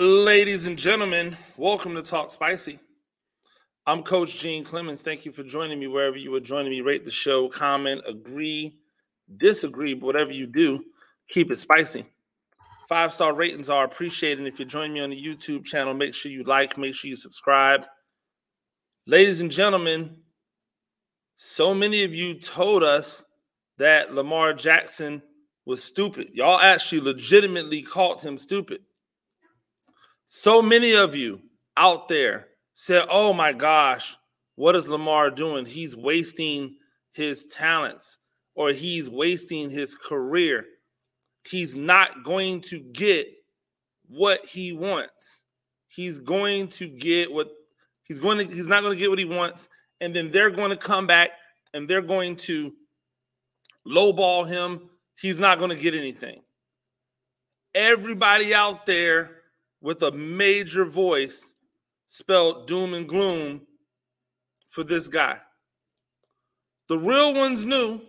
Ladies and gentlemen, welcome to Talk Spicy. I'm Coach Gene Clemens. Thank you for joining me wherever you are joining me. Rate the show, comment, agree, disagree, but whatever you do, keep it spicy. Five star ratings are appreciated. If you're joining me on the YouTube channel, make sure you like, make sure you subscribe. Ladies and gentlemen, so many of you told us that Lamar Jackson was stupid. Y'all actually legitimately called him stupid. So many of you out there said, Oh my gosh, what is Lamar doing? He's wasting his talents or he's wasting his career. He's not going to get what he wants. He's going to get what he's going to, he's not going to get what he wants. And then they're going to come back and they're going to lowball him. He's not going to get anything. Everybody out there with a major voice spelled doom and gloom for this guy. The real ones knew.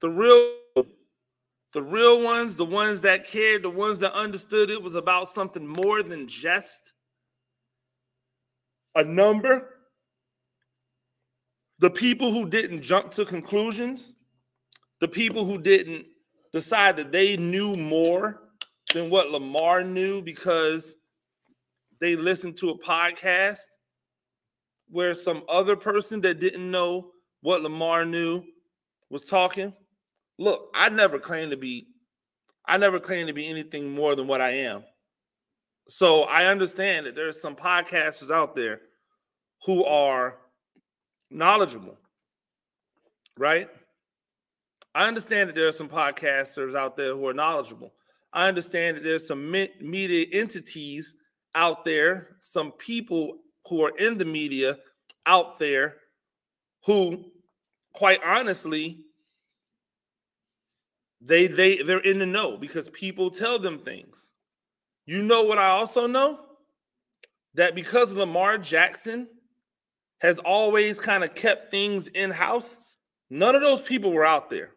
The real the real ones, the ones that cared, the ones that understood it was about something more than just a number. The people who didn't jump to conclusions, the people who didn't decide that they knew more than what Lamar knew because they listened to a podcast where some other person that didn't know what Lamar knew was talking. Look, I never claim to be I never claim to be anything more than what I am. So I understand that there's some podcasters out there who are knowledgeable, right? I understand that there are some podcasters out there who are knowledgeable. I understand that there's some media entities out there, some people who are in the media out there who, quite honestly, they they they're in the know because people tell them things. You know what I also know? That because Lamar Jackson has always kind of kept things in house, none of those people were out there.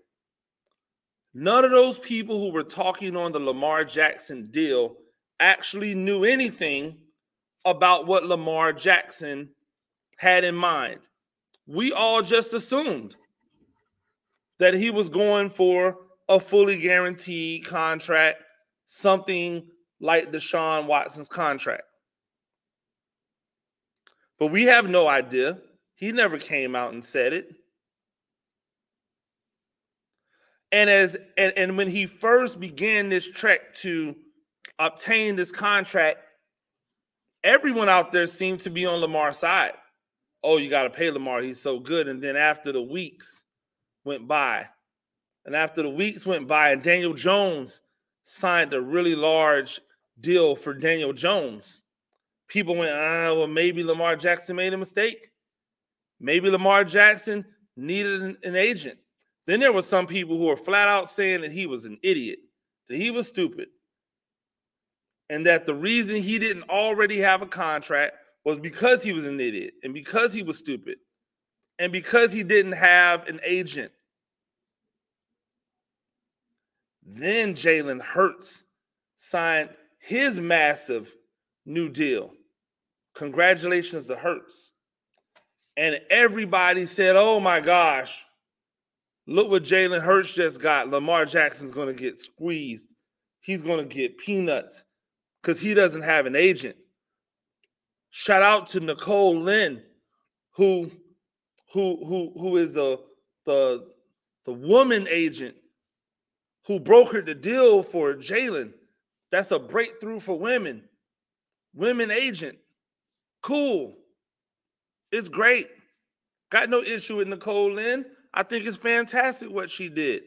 None of those people who were talking on the Lamar Jackson deal actually knew anything about what Lamar Jackson had in mind. We all just assumed that he was going for a fully guaranteed contract, something like Deshaun Watson's contract. But we have no idea. He never came out and said it. And as and, and when he first began this trek to obtain this contract, everyone out there seemed to be on Lamar's side. Oh, you got to pay Lamar. He's so good. And then after the weeks went by, and after the weeks went by, and Daniel Jones signed a really large deal for Daniel Jones, people went, ah, well, maybe Lamar Jackson made a mistake. Maybe Lamar Jackson needed an, an agent. Then there were some people who were flat out saying that he was an idiot, that he was stupid, and that the reason he didn't already have a contract was because he was an idiot and because he was stupid and because he didn't have an agent. Then Jalen Hurts signed his massive new deal. Congratulations to Hurts. And everybody said, oh my gosh, Look what Jalen Hurts just got. Lamar Jackson's going to get squeezed. He's going to get peanuts because he doesn't have an agent. Shout out to Nicole Lynn, who who who who is the the the woman agent who brokered the deal for Jalen. That's a breakthrough for women. Women agent. Cool. It's great. Got no issue with Nicole Lynn. I think it's fantastic what she did.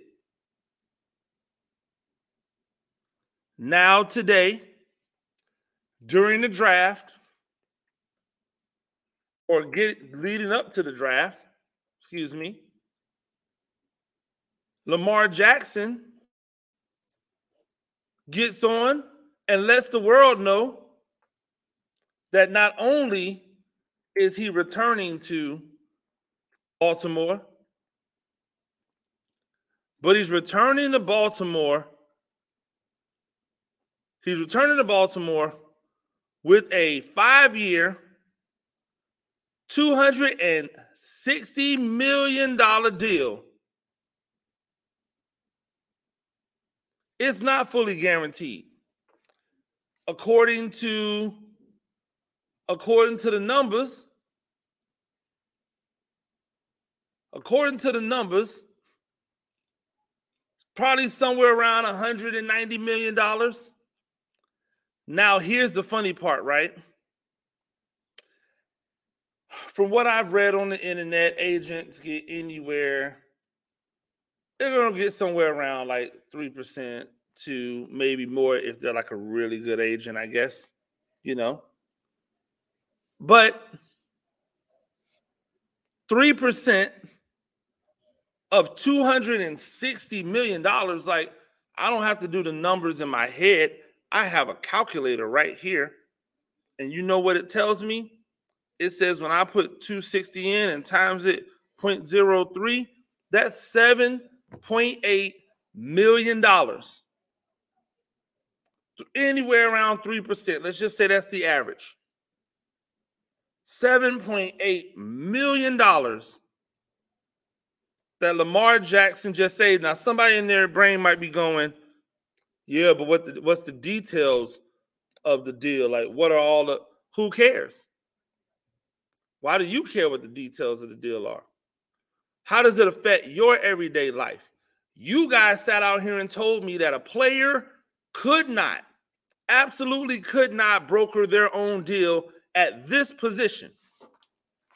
Now, today, during the draft, or get leading up to the draft, excuse me, Lamar Jackson gets on and lets the world know that not only is he returning to Baltimore, but he's returning to Baltimore. He's returning to Baltimore with a five year, $260 million deal. It's not fully guaranteed. According to according to the numbers, according to the numbers, probably somewhere around 190 million dollars. Now, here's the funny part, right? From what I've read on the internet, agents get anywhere, they're going to get somewhere around like 3% to maybe more if they're like a really good agent, I guess, you know. But 3% of $260 million, like, I don't have to do the numbers in my head. I have a calculator right here. And you know what it tells me? It says when I put 260 in and times it 0.03, that's $7.8 million. Anywhere around 3%. Let's just say that's the average. $7.8 million that Lamar Jackson just saved. Now, somebody in their brain might be going, yeah, but what the, what's the details of the deal? Like, what are all the who cares? Why do you care what the details of the deal are? How does it affect your everyday life? You guys sat out here and told me that a player could not, absolutely could not broker their own deal at this position.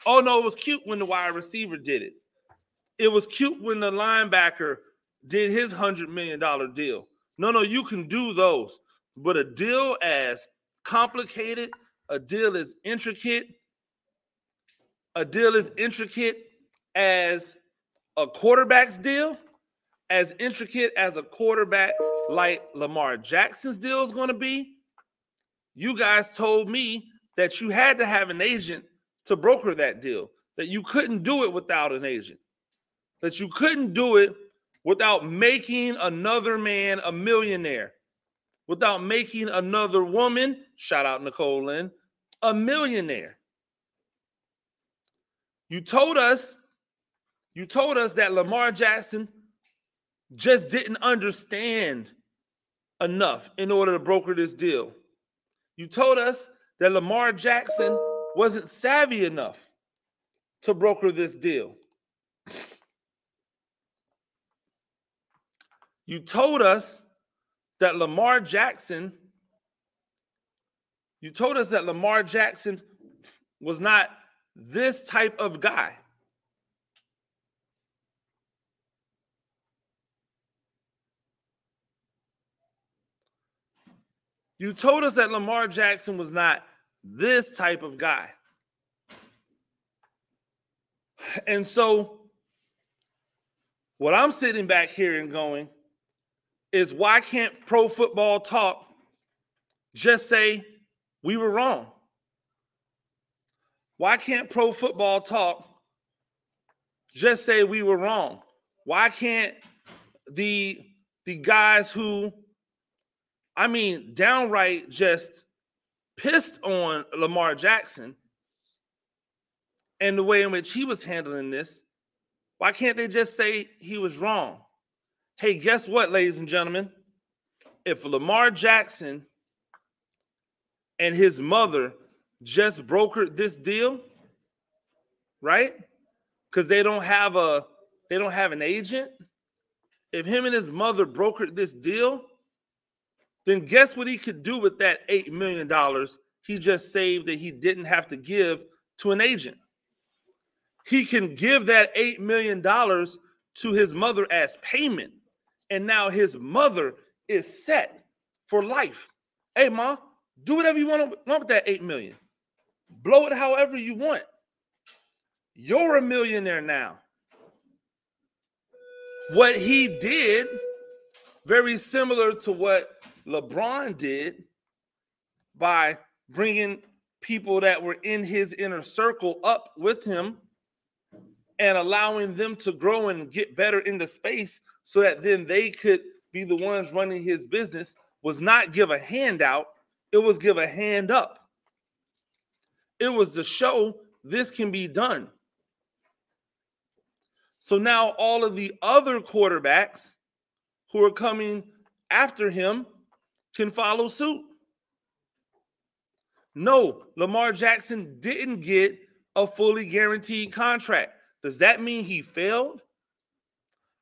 Oh no, it was cute when the wide receiver did it. It was cute when the linebacker did his hundred million dollar deal. No, no, you can do those, but a deal as complicated, a deal as intricate, a deal as intricate as a quarterback's deal, as intricate as a quarterback like Lamar Jackson's deal is going to be. You guys told me that you had to have an agent to broker that deal, that you couldn't do it without an agent, that you couldn't do it without making another man a millionaire, without making another woman, shout out Nicole Lynn, a millionaire. You told us, you told us that Lamar Jackson just didn't understand enough in order to broker this deal. You told us that Lamar Jackson wasn't savvy enough to broker this deal. You told us that Lamar Jackson, you told us that Lamar Jackson was not this type of guy. You told us that Lamar Jackson was not this type of guy. And so, what I'm sitting back here and going is why can't pro football talk just say we were wrong? Why can't pro football talk just say we were wrong? Why can't the the guys who I mean downright just pissed on Lamar Jackson and the way in which he was handling this, why can't they just say he was wrong? Hey, guess what, ladies and gentlemen? If Lamar Jackson and his mother just brokered this deal, right? Because they don't have a they don't have an agent. If him and his mother brokered this deal, then guess what he could do with that $8 million he just saved that he didn't have to give to an agent? He can give that $8 million to his mother as payment. And now his mother is set for life. Hey, ma, do whatever you want, with that 8 million. Blow it however you want. You're a millionaire now. What he did, very similar to what LeBron did by bringing people that were in his inner circle up with him and allowing them to grow and get better into space so that then they could be the ones running his business. was not give a handout, it was give a hand up. It was to show this can be done. So now all of the other quarterbacks who are coming after him can follow suit. No, Lamar Jackson didn't get a fully guaranteed contract. Does that mean he failed?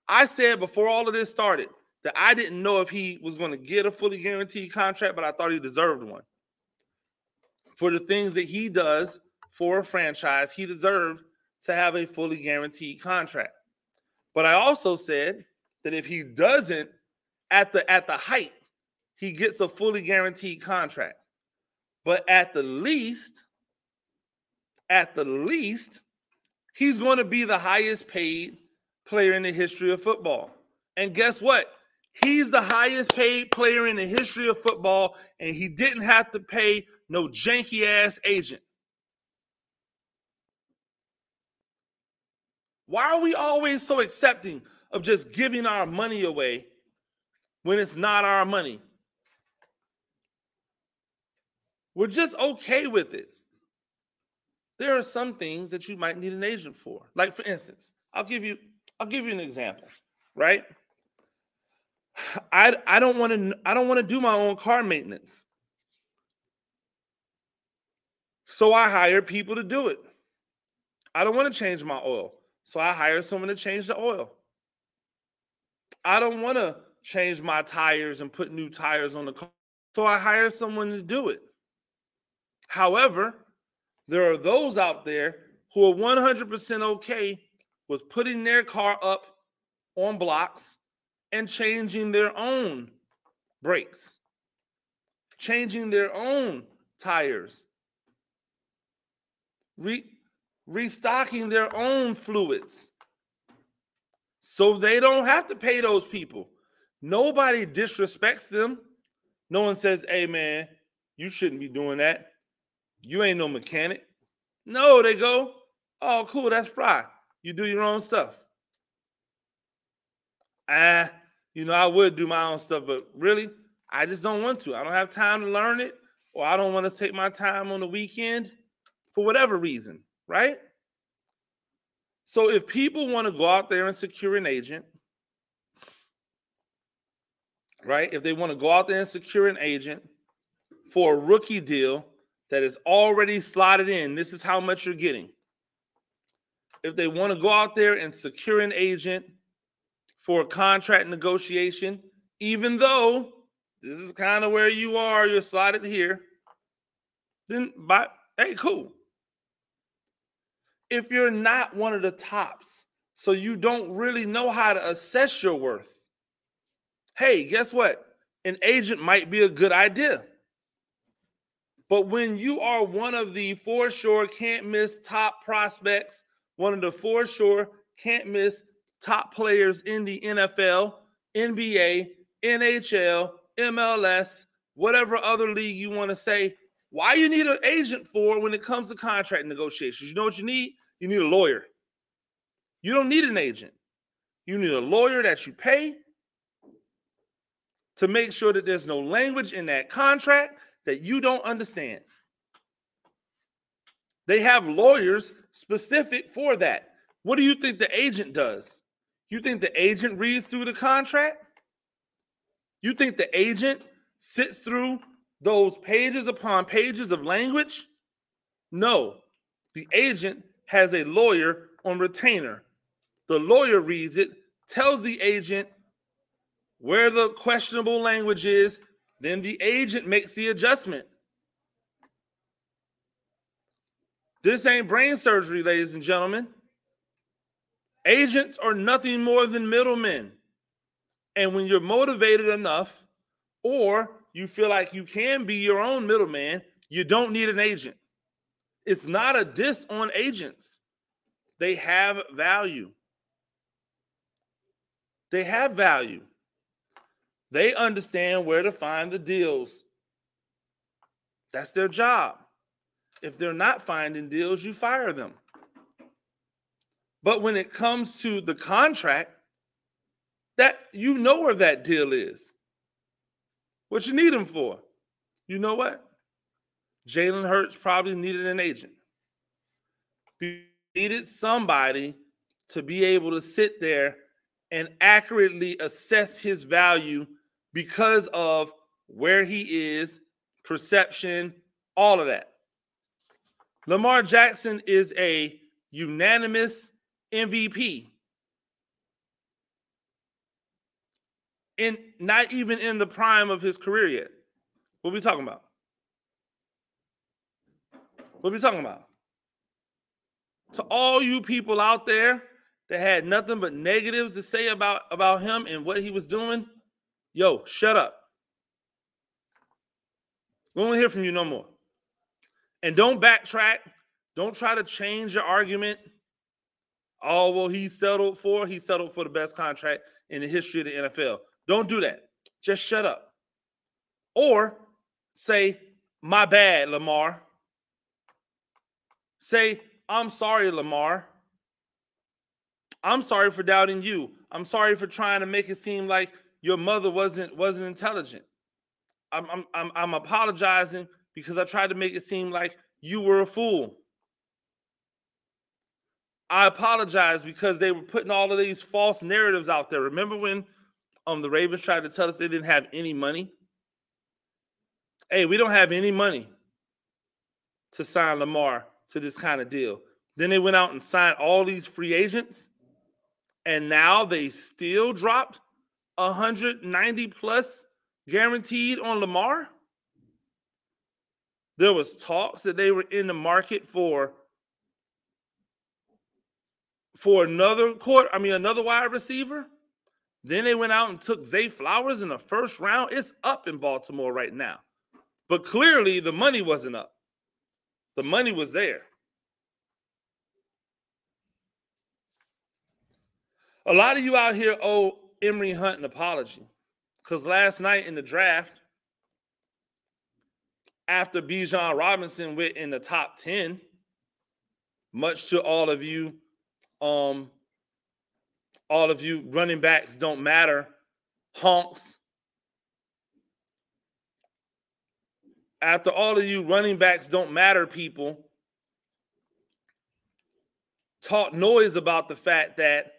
I said before all of this started that I didn't know if he was going to get a fully guaranteed contract, but I thought he deserved one. For the things that he does for a franchise, he deserved to have a fully guaranteed contract. But I also said that if he doesn't at the at the height, he gets a fully guaranteed contract. But at the least, at the least, he's going to be the highest paid player in the history of football. And guess what? He's the highest paid player in the history of football, and he didn't have to pay no janky ass agent. Why are we always so accepting of just giving our money away when it's not our money? We're just okay with it. There are some things that you might need an agent for. Like for instance, I'll give you I'll give you an example, right? I I don't want to I don't want to do my own car maintenance. So I hire people to do it. I don't want to change my oil. So I hire someone to change the oil. I don't want to change my tires and put new tires on the car. So I hire someone to do it. However, there are those out there who are 100% okay with putting their car up on blocks and changing their own brakes, changing their own tires, re- restocking their own fluids. So they don't have to pay those people. Nobody disrespects them. No one says, hey, man, you shouldn't be doing that. You ain't no mechanic. No, they go, oh, cool, that's fry. You do your own stuff. Ah, you know, I would do my own stuff, but really, I just don't want to. I don't have time to learn it, or I don't want to take my time on the weekend for whatever reason, right? So if people want to go out there and secure an agent, right? If they want to go out there and secure an agent for a rookie deal that is already slotted in. This is how much you're getting. If they want to go out there and secure an agent for a contract negotiation, even though this is kind of where you are, you're slotted here, then by hey, cool. If you're not one of the tops, so you don't really know how to assess your worth, hey, guess what? An agent might be a good idea. But when you are one of the for sure can't miss top prospects, one of the for sure can't miss top players in the NFL, NBA, NHL, MLS, whatever other league you want to say, why you need an agent for when it comes to contract negotiations? You know what you need? You need a lawyer. You don't need an agent. You need a lawyer that you pay to make sure that there's no language in that contract that you don't understand. They have lawyers specific for that. What do you think the agent does? You think the agent reads through the contract? You think the agent sits through those pages upon pages of language? No. The agent has a lawyer on retainer. The lawyer reads it, tells the agent where the questionable language is, then the agent makes the adjustment. This ain't brain surgery, ladies and gentlemen. Agents are nothing more than middlemen. And when you're motivated enough, or you feel like you can be your own middleman, you don't need an agent. It's not a diss on agents, they have value. They have value. They understand where to find the deals. That's their job. If they're not finding deals, you fire them. But when it comes to the contract, that you know where that deal is. What you need him for? You know what? Jalen Hurts probably needed an agent. He needed somebody to be able to sit there and accurately assess his value because of where he is, perception, all of that. Lamar Jackson is a unanimous MVP. And not even in the prime of his career yet. What are we talking about? What are we talking about? To all you people out there that had nothing but negatives to say about, about him and what he was doing, yo, shut up. We won't hear from you no more. And don't backtrack. Don't try to change your argument. Oh, well, he settled for, he settled for the best contract in the history of the NFL. Don't do that. Just shut up. Or say, my bad, Lamar. Say, I'm sorry, Lamar. I'm sorry for doubting you. I'm sorry for trying to make it seem like your mother wasn't wasn't intelligent. I'm I'm I'm, I'm apologizing because I tried to make it seem like you were a fool. I apologize because they were putting all of these false narratives out there. Remember when um the Ravens tried to tell us they didn't have any money? Hey, we don't have any money to sign Lamar to this kind of deal. Then they went out and signed all these free agents, and now they still dropped 190 plus guaranteed on Lamar. There was talks that they were in the market for for another court, I mean another wide receiver. Then they went out and took Zay Flowers in the first round. It's up in Baltimore right now. But clearly the money wasn't up. The money was there. A lot of you out here owe Emory Hunt an apology because last night in the draft, after Bijan Robinson went in the top 10, much to all of you, um, all of you running backs don't matter, honks. After all of you running backs don't matter, people talk noise about the fact that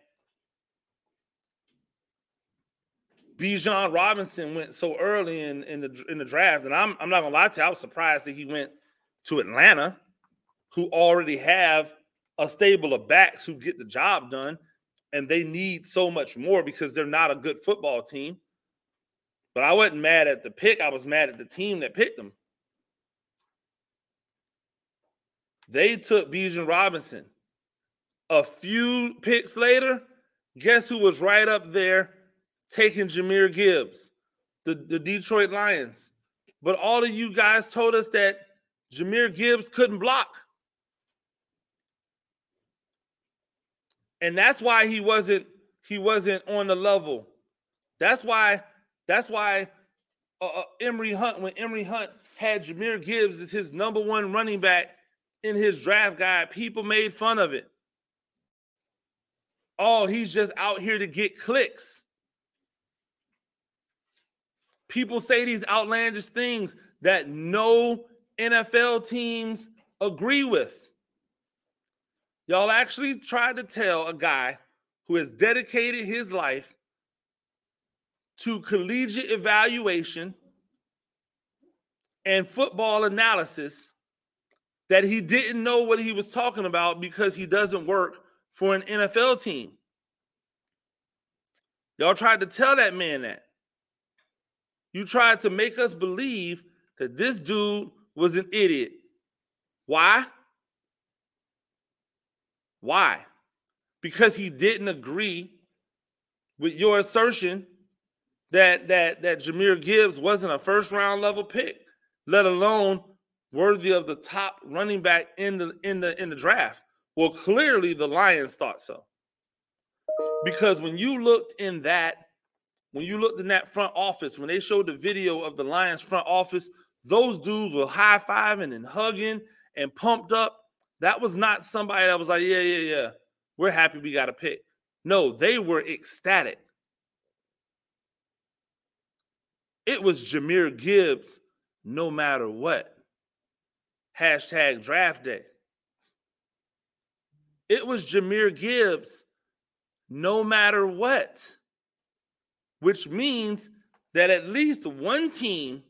Bijan Robinson went so early in, in the in the draft, and I'm I'm not gonna lie to you, I was surprised that he went to Atlanta, who already have a stable of backs who get the job done, and they need so much more because they're not a good football team. But I wasn't mad at the pick, I was mad at the team that picked them. They took Bijan Robinson. A few picks later, guess who was right up there taking Jahmyr Gibbs, the, the Detroit Lions. But all of you guys told us that Jahmyr Gibbs couldn't block. And that's why he wasn't he wasn't on the level. That's why that's why uh, uh, Emory Hunt when Emory Hunt had Jahmyr Gibbs as his number one running back in his draft guide, people made fun of it. Oh, he's just out here to get clicks. People say these outlandish things that no NFL teams agree with. Y'all actually tried to tell a guy who has dedicated his life to collegiate evaluation and football analysis that he didn't know what he was talking about because he doesn't work for an NFL team. Y'all tried to tell that man that. You tried to make us believe that this dude was an idiot. Why? Why? Because he didn't agree with your assertion that that that Jahmyr Gibbs wasn't a first round level pick, let alone worthy of the top running back in the in the in the draft. Well, clearly the Lions thought so. Because when you looked in that when you looked in that front office, when they showed the video of the Lions front office, those dudes were high fiving and hugging and pumped up. That was not somebody that was like, yeah, yeah, yeah, we're happy we got a pick. No, they were ecstatic. It was Jahmyr Gibbs, no matter what. Hashtag draft day. It was Jahmyr Gibbs, no matter what, which means that at least one team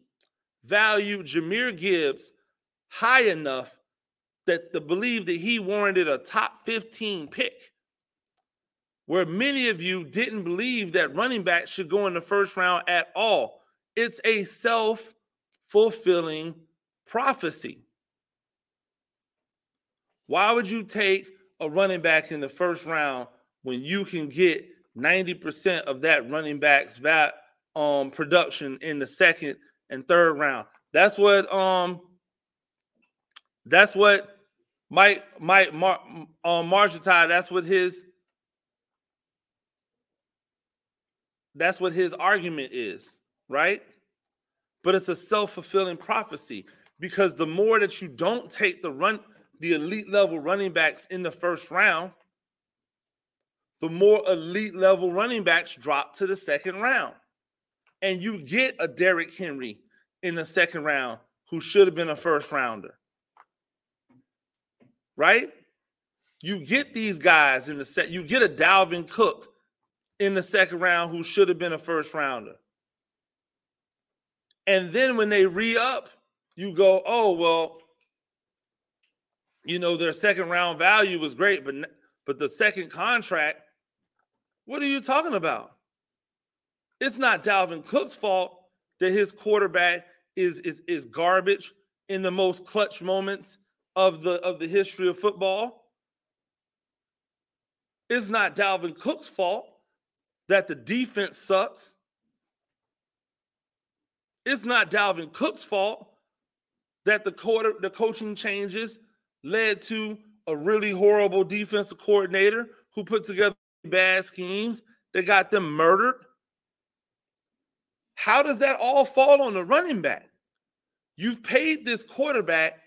valued Jahmyr Gibbs high enough that to believe that he warranted a top 15 pick. Where many of you didn't believe that running back should go in the first round at all. It's a self fulfilling prophecy. Why would you take a running back in the first round when you can get 90% of that running back's that um, production in the second and third round? That's what um that's what Mike Mike Mar, um that's what his that's what his argument is, right? But it's a self-fulfilling prophecy because the more that you don't take the run the elite level running backs in the first round, the more elite level running backs drop to the second round. And you get a Derrick Henry in the second round who should have been a first rounder. Right? You get these guys in the set, you get a Dalvin Cook in the second round who should have been a first rounder. And then when they re up, you go, oh, well, you know, their second round value was great, but but the second contract, what are you talking about? It's not Dalvin Cook's fault that his quarterback is is is garbage in the most clutch moments of the of the history of football. It's not Dalvin Cook's fault that the defense sucks. It's not Dalvin Cook's fault that the quarter the coaching changes led to a really horrible defensive coordinator who put together bad schemes that got them murdered. How does that all fall on the running back? You've paid this quarterback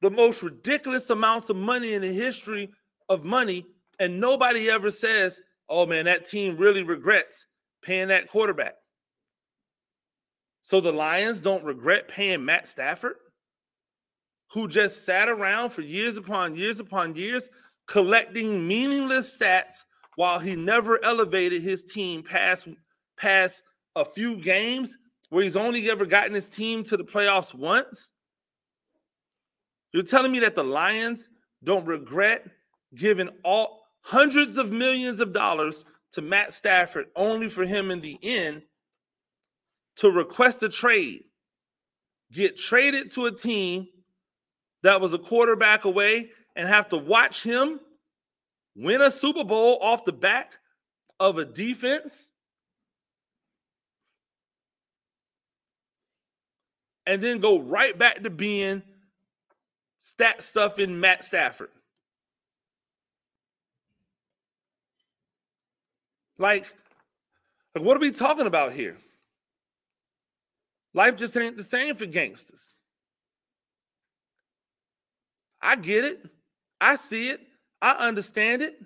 the most ridiculous amounts of money in the history of money, and nobody ever says, oh man, that team really regrets paying that quarterback. So the Lions don't regret paying Matt Stafford? who just sat around for years upon years upon years collecting meaningless stats while he never elevated his team past past a few games where he's only ever gotten his team to the playoffs once? You're telling me that the lions don't regret giving all hundreds of millions of dollars to Matt Stafford only for him in the end to request a trade? Get traded to a team that was a quarterback away and have to watch him win a Super Bowl off the back of a defense and then go right back to being stat stuff in Matt Stafford. Like, like, what are we talking about here? Life just ain't the same for gangsters. I get it. I see it. I understand it.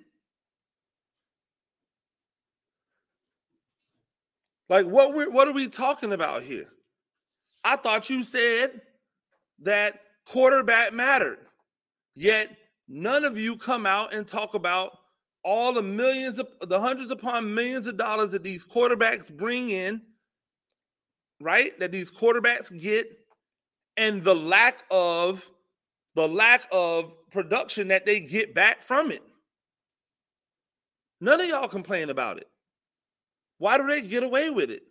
Like what we what are we talking about here? I thought you said that quarterback mattered. Yet none of you come out and talk about all the millions of the hundreds upon millions of dollars that these quarterbacks bring in, right? That these quarterbacks get and the lack of the lack of production that they get back from it. None of y'all complain about it. Why do they get away with it?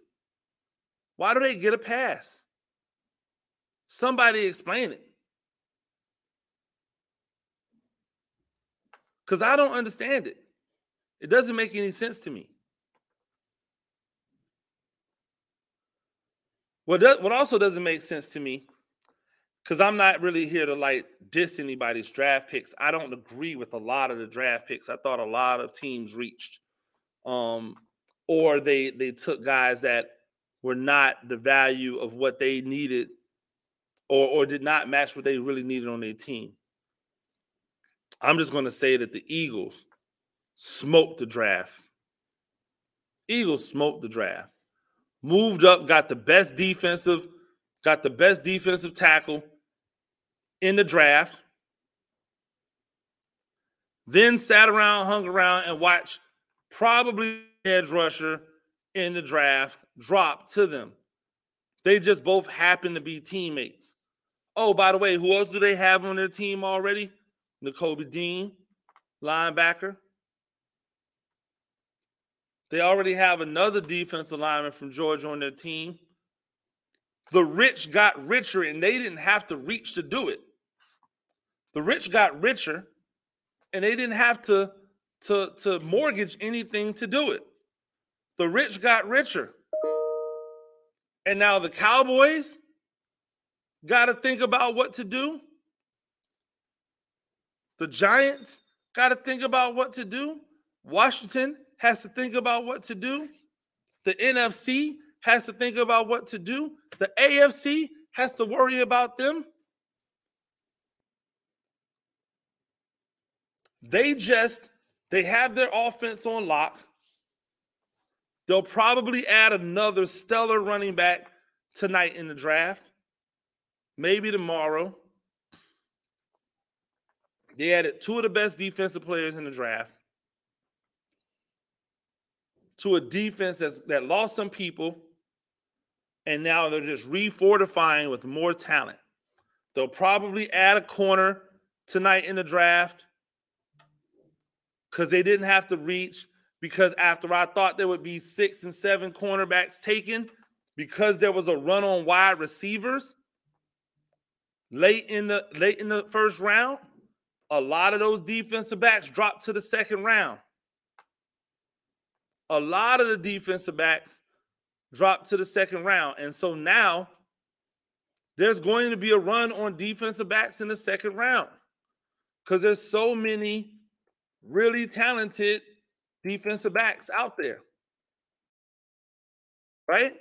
Why do they get a pass? Somebody explain it. Because I don't understand it. It doesn't make any sense to me. What, does, what also doesn't make sense to me because I'm not really here to like diss anybody's draft picks. I don't agree with a lot of the draft picks. I thought a lot of teams reached, um, or they they took guys that were not the value of what they needed, or or did not match what they really needed on their team. I'm just going to say that the Eagles smoked the draft. Eagles smoked the draft. moved up, got the best defensive, got the best defensive tackle in the draft. Then sat around, hung around, and watched probably edge rusher in the draft drop to them. They just both happen to be teammates. Oh, by the way, who else do they have on their team already? Nakobe Dean, linebacker. They already have another defensive lineman from Georgia on their team. The rich got richer and they didn't have to reach to do it. The rich got richer and they didn't have to, to, to mortgage anything to do it. The rich got richer. And now the Cowboys got to think about what to do. The Giants got to think about what to do. Washington has to think about what to do. The NFC has to think about what to do. The AFC has to worry about them. They just they have their offense on lock. They'll probably add another stellar running back tonight in the draft. Maybe tomorrow. They added two of the best defensive players in the draft to a defense that's, that lost some people, and now they're just refortifying with more talent. They'll probably add a corner tonight in the draft because they didn't have to reach. Because after I thought there would be six and seven cornerbacks taken, because there was a run on wide receivers late in the late in the first round, a lot of those defensive backs dropped to the second round a lot of the defensive backs dropped to the second round. And so now there's going to be a run on defensive backs in the second round because there's so many really talented defensive backs out there. Right?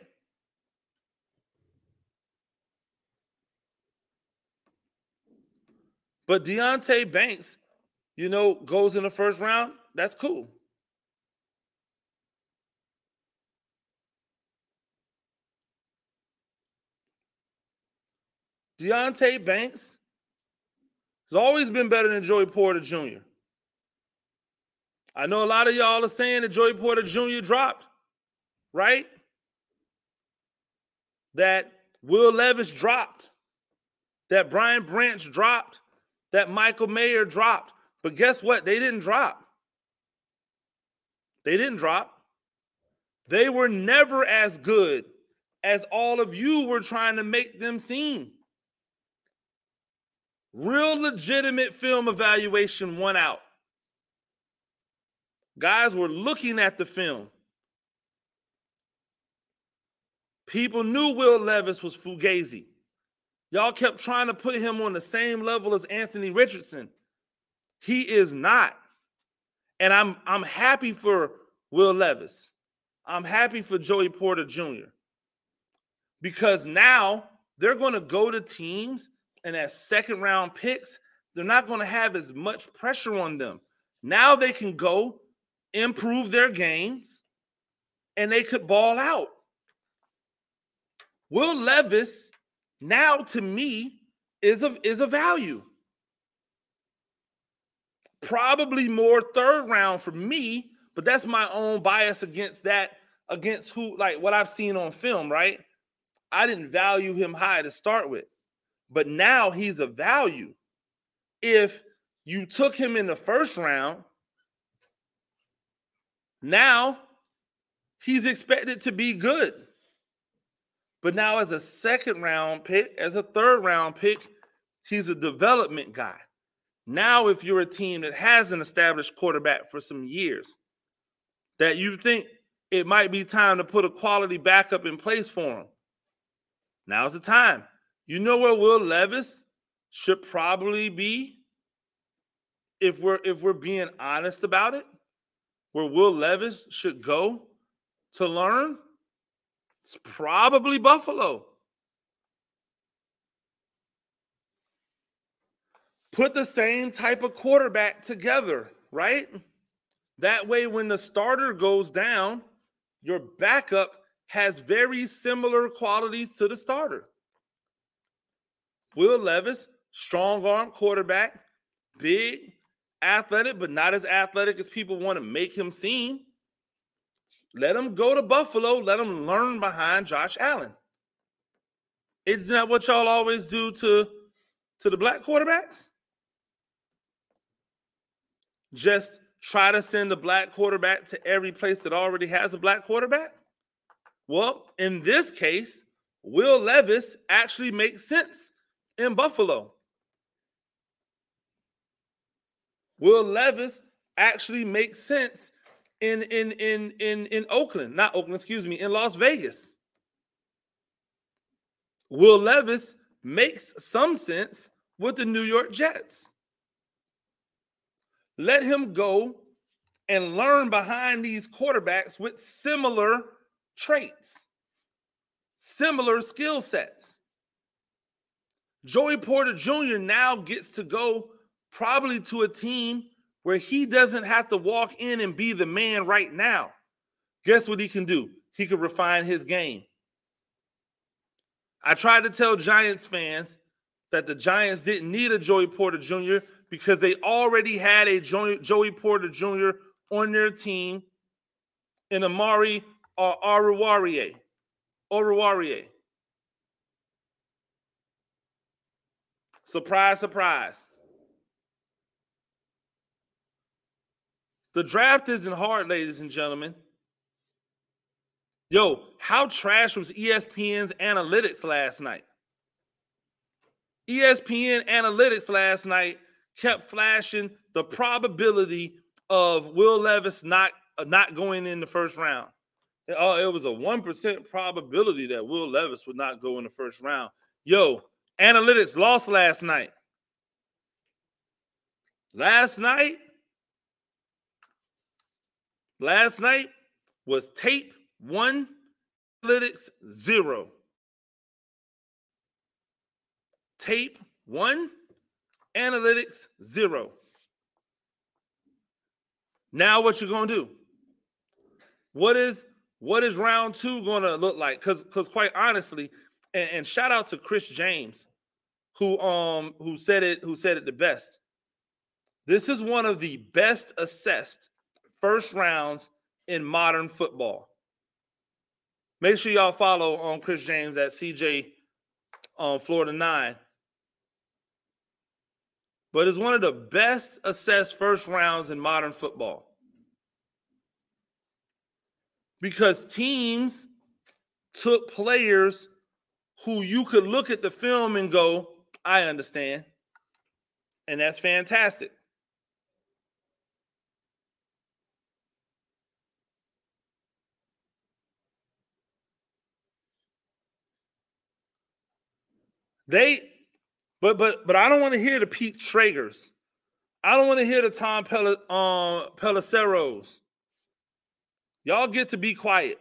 But Deonte Banks, you know, goes in the first round. That's cool. Deonte Banks has always been better than Joey Porter Jr. I know a lot of y'all are saying that Joey Porter Jr. dropped, right? That Will Levis dropped, that Brian Branch dropped, that Michael Mayer dropped. But guess what? They didn't drop. They didn't drop. They were never as good as all of you were trying to make them seem. Real legitimate film evaluation won out. Guys were looking at the film. People knew Will Levis was Fugazi. Y'all kept trying to put him on the same level as Anthony Richardson. He is not. And I'm I'm happy for Will Levis. I'm happy for Joey Porter Jr. Because now they're going to go to teams and as second round picks, they're not going to have as much pressure on them. Now they can go improve their games and they could ball out. Will Levis now to me is a is a value. Probably more third round for me, but that's my own bias against that against who like what I've seen on film, right? I didn't value him high to start with. But now he's a value. If you took him in the first round, now he's expected to be good. But now, as a second round pick, as a third round pick, he's a development guy. Now, if you're a team that has an established quarterback for some years, that you think it might be time to put a quality backup in place for him, now's the time. You know where Will Levis should probably be if we're if we're being honest about it? Where Will Levis should go to learn? It's probably Buffalo. Put the same type of quarterback together, right? That way, when the starter goes down, your backup has very similar qualities to the starter. Will Levis, strong arm quarterback, big, athletic, but not as athletic as people want to make him seem. Let him go to Buffalo. Let him learn behind Josh Allen. Isn't that what y'all always do to, to the black quarterbacks? Just try to send a black quarterback to every place that already has a black quarterback? Well, in this case, Will Levis actually makes sense in Buffalo. Will Levis actually makes sense in in in in in Oakland, not Oakland, excuse me, in Las Vegas. Will Levis makes some sense with the New York Jets. Let him go and learn behind these quarterbacks with similar traits, similar skill sets. Joey Porter Jr. now gets to go probably to a team where he doesn't have to walk in and be the man right now. Guess what he can do? He can refine his game. I tried to tell Giants fans that the Giants didn't need a Joey Porter Jr. because they already had a Joey Porter Jr. on their team in Amari uh, Oruwariye. Oruwariye. Surprise, surprise. The draft isn't hard, ladies and gentlemen. Yo, how trash was ESPN's analytics last night? ESPN analytics last night kept flashing the probability of Will Levis not uh, not going in the first round. Oh, it was a 1% probability that Will Levis would not go in the first round. Yo, Analytics lost last night. Last night, last night was tape one, analytics zero. Tape one, analytics zero. Now what you gonna do? What is what is round two gonna look like? Because because quite honestly, and, and shout out to Chris James, who um who said it who said it the best. This is one of the best assessed first rounds in modern football. Make sure y'all follow on um, Chris James at CJ on um, Florida 9. But it's one of the best assessed first rounds in modern football. Because teams took players who you could look at the film and go, I understand. And that's fantastic. They, but but but I don't want to hear the Pete Schragers. I don't want to hear the Tom Pel- um. Y'all get to be quiet.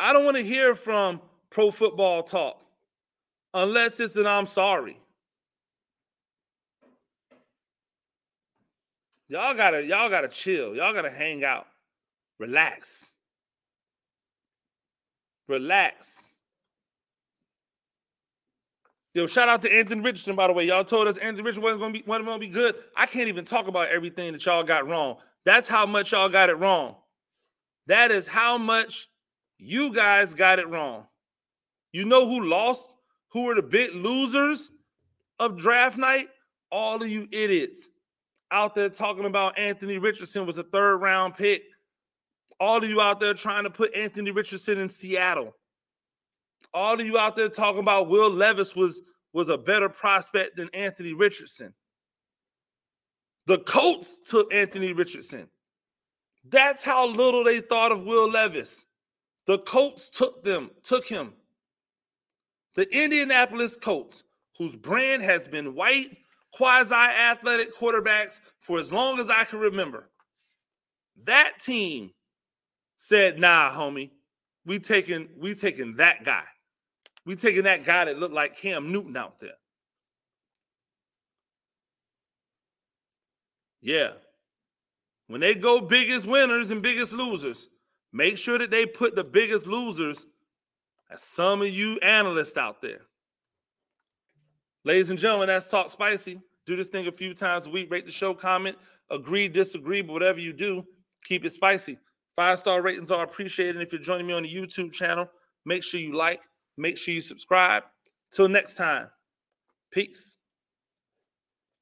I don't want to hear from pro football talk unless it's an I'm sorry. Y'all gotta, y'all gotta chill. Y'all gotta hang out. Relax. Relax. Yo, shout out to Anthony Richardson, by the way. Y'all told us Anthony Richardson wasn't gonna be wasn't gonna be good. I can't even talk about everything that y'all got wrong. That's how much y'all got it wrong. That is how much you guys got it wrong. You know who lost? Who were the big losers of draft night? All of you idiots out there talking about Anthony Richardson was a third round pick. All of you out there trying to put Anthony Richardson in Seattle. All of you out there talking about Will Levis was was a better prospect than Anthony Richardson. The Colts took Anthony Richardson. That's how little they thought of Will Levis. The Colts took them, took him. The Indianapolis Colts, whose brand has been white, quasi-athletic quarterbacks for as long as I can remember. That team said, nah, homie, we taking we taking that guy. We taking that guy that looked like Cam Newton out there. Yeah. When they go biggest winners and biggest losers, Make sure that they put the biggest losers as some of you analysts out there. Ladies and gentlemen, that's Talk Spicy. Do this thing a few times a week. Rate the show, comment, agree, disagree, but whatever you do, keep it spicy. Five star ratings are appreciated. And if you're joining me on the YouTube channel, make sure you like, make sure you subscribe. Till next time, peace.